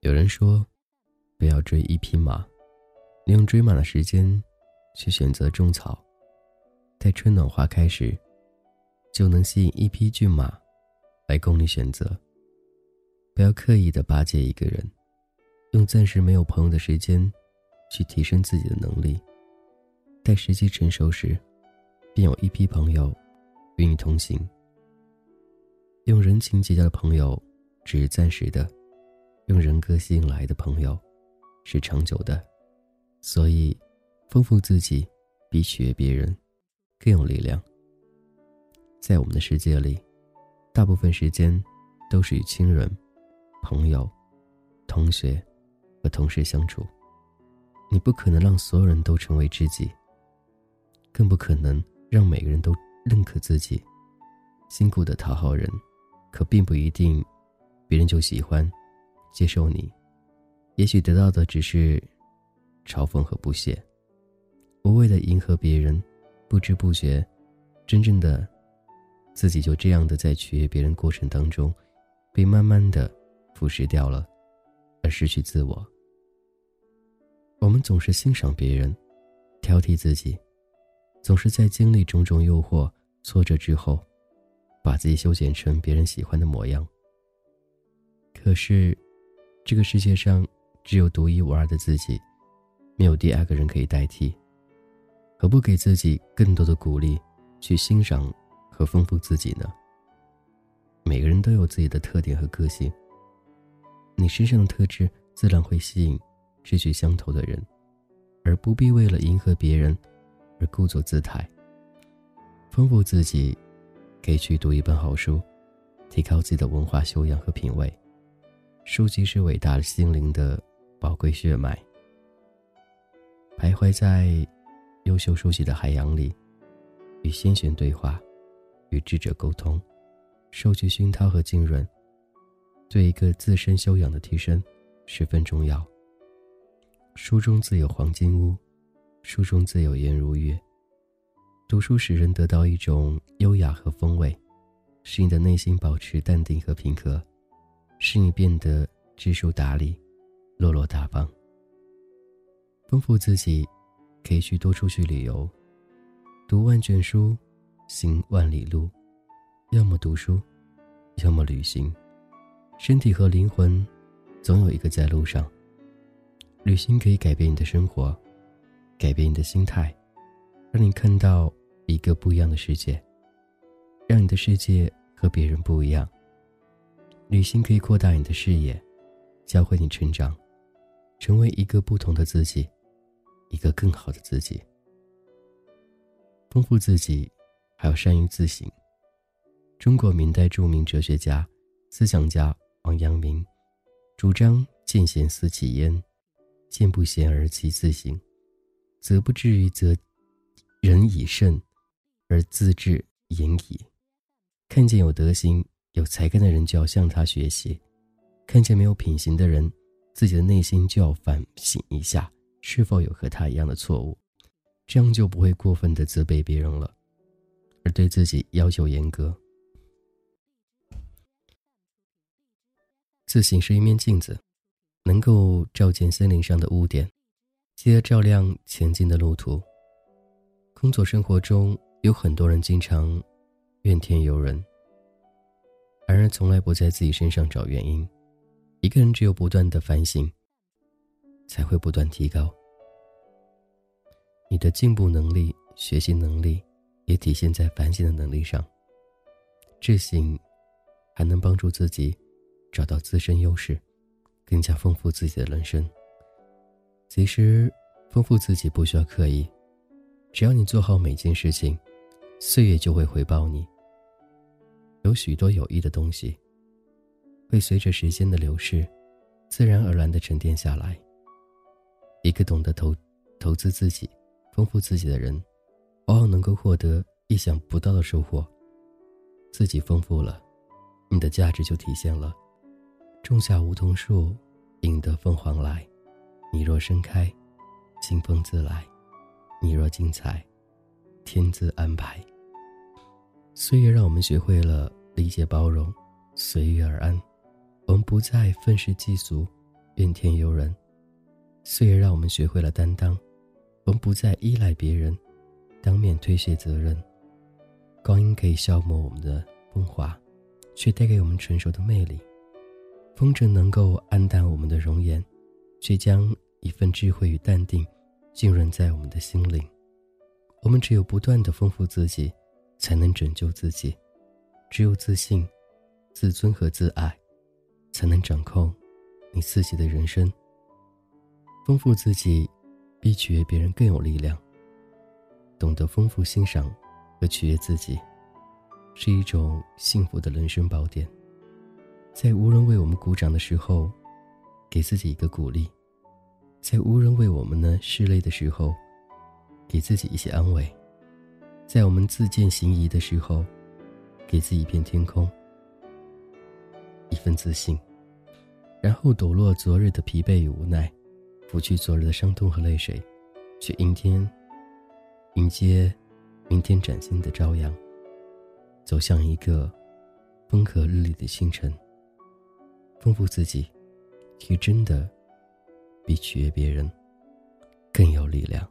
有人说，不要追一匹马，利用追马的时间，去选择种草，在春暖花开时，就能吸引一匹骏马，来供你选择。不要刻意的巴结一个人，用暂时没有朋友的时间，去提升自己的能力。待时机成熟时，便有一批朋友，与你同行。用人情结交的朋友，只是暂时的。用人格吸引来的朋友，是长久的，所以，丰富自己比取悦别人更有力量。在我们的世界里，大部分时间都是与亲人、朋友、同学和同事相处。你不可能让所有人都成为知己，更不可能让每个人都认可自己。辛苦的讨好人，可并不一定别人就喜欢。接受你，也许得到的只是嘲讽和不屑。无谓的迎合别人，不知不觉，真正的自己就这样的在取悦别人过程当中，被慢慢的腐蚀掉了，而失去自我。我们总是欣赏别人，挑剔自己，总是在经历种种诱惑、挫折之后，把自己修剪成别人喜欢的模样。可是。这个世界上只有独一无二的自己，没有第二个人可以代替。何不给自己更多的鼓励，去欣赏和丰富自己呢？每个人都有自己的特点和个性，你身上的特质自然会吸引志趣相投的人，而不必为了迎合别人而故作姿态。丰富自己，可以去读一本好书，提高自己的文化修养和品味。书籍是伟大心灵的宝贵血脉。徘徊在优秀书籍的海洋里，与先贤对话，与智者沟通，受取熏陶和浸润，对一个自身修养的提升十分重要。书中自有黄金屋，书中自有颜如玉。读书使人得到一种优雅和风味，使你的内心保持淡定和平和。使你变得知书达理、落落大方。丰富自己，可以去多出去旅游，读万卷书，行万里路。要么读书，要么旅行。身体和灵魂，总有一个在路上。旅行可以改变你的生活，改变你的心态，让你看到一个不一样的世界，让你的世界和别人不一样。旅行可以扩大你的视野，教会你成长，成为一个不同的自己，一个更好的自己。丰富自己，还要善于自省。中国明代著名哲学家、思想家王阳明，主张“见贤思齐焉，见不贤而其自省，则不至于则人以慎，而自治严矣。”看见有德行。有才干的人就要向他学习，看见没有品行的人，自己的内心就要反省一下，是否有和他一样的错误，这样就不会过分的责备别人了，而对自己要求严格。自省是一面镜子，能够照见森林上的污点，记得照亮前进的路途。工作生活中有很多人经常怨天尤人。而从来不在自己身上找原因，一个人只有不断的反省，才会不断提高。你的进步能力、学习能力，也体现在反省的能力上。自省，还能帮助自己找到自身优势，更加丰富自己的人生。其实，丰富自己不需要刻意，只要你做好每件事情，岁月就会回报你。有许多有益的东西，会随着时间的流逝，自然而然的沉淀下来。一个懂得投投资自己、丰富自己的人，往往能够获得意想不到的收获。自己丰富了，你的价值就体现了。种下梧桐树，引得凤凰来；你若盛开，清风自来，你若精彩，天自安排。岁月让我们学会了理解包容，随遇而安。我们不再愤世嫉俗，怨天尤人。岁月让我们学会了担当，我们不再依赖别人，当面推卸责任。光阴可以消磨我们的风华，却带给我们成熟的魅力。风筝能够暗淡我们的容颜，却将一份智慧与淡定浸润在我们的心灵。我们只有不断的丰富自己，才能拯救自己；只有自信、自尊和自爱，才能掌控你自己的人生。丰富自己，比取悦别人更有力量。懂得丰富欣赏和取悦自己，是一种幸福的人生宝典。在无人为我们鼓掌的时候，给自己一个鼓励；在无人为我们呢拭泪的时候，给自己一些安慰；在我们自见行疑的时候，给自己一片天空，一份自信，然后抖落昨日的疲惫与无奈，拂去昨日的伤痛和泪水，去迎天，迎接明天崭新的朝阳，走向一个风和日丽的清晨。丰富自己，其实真的比取悦别人更有力量。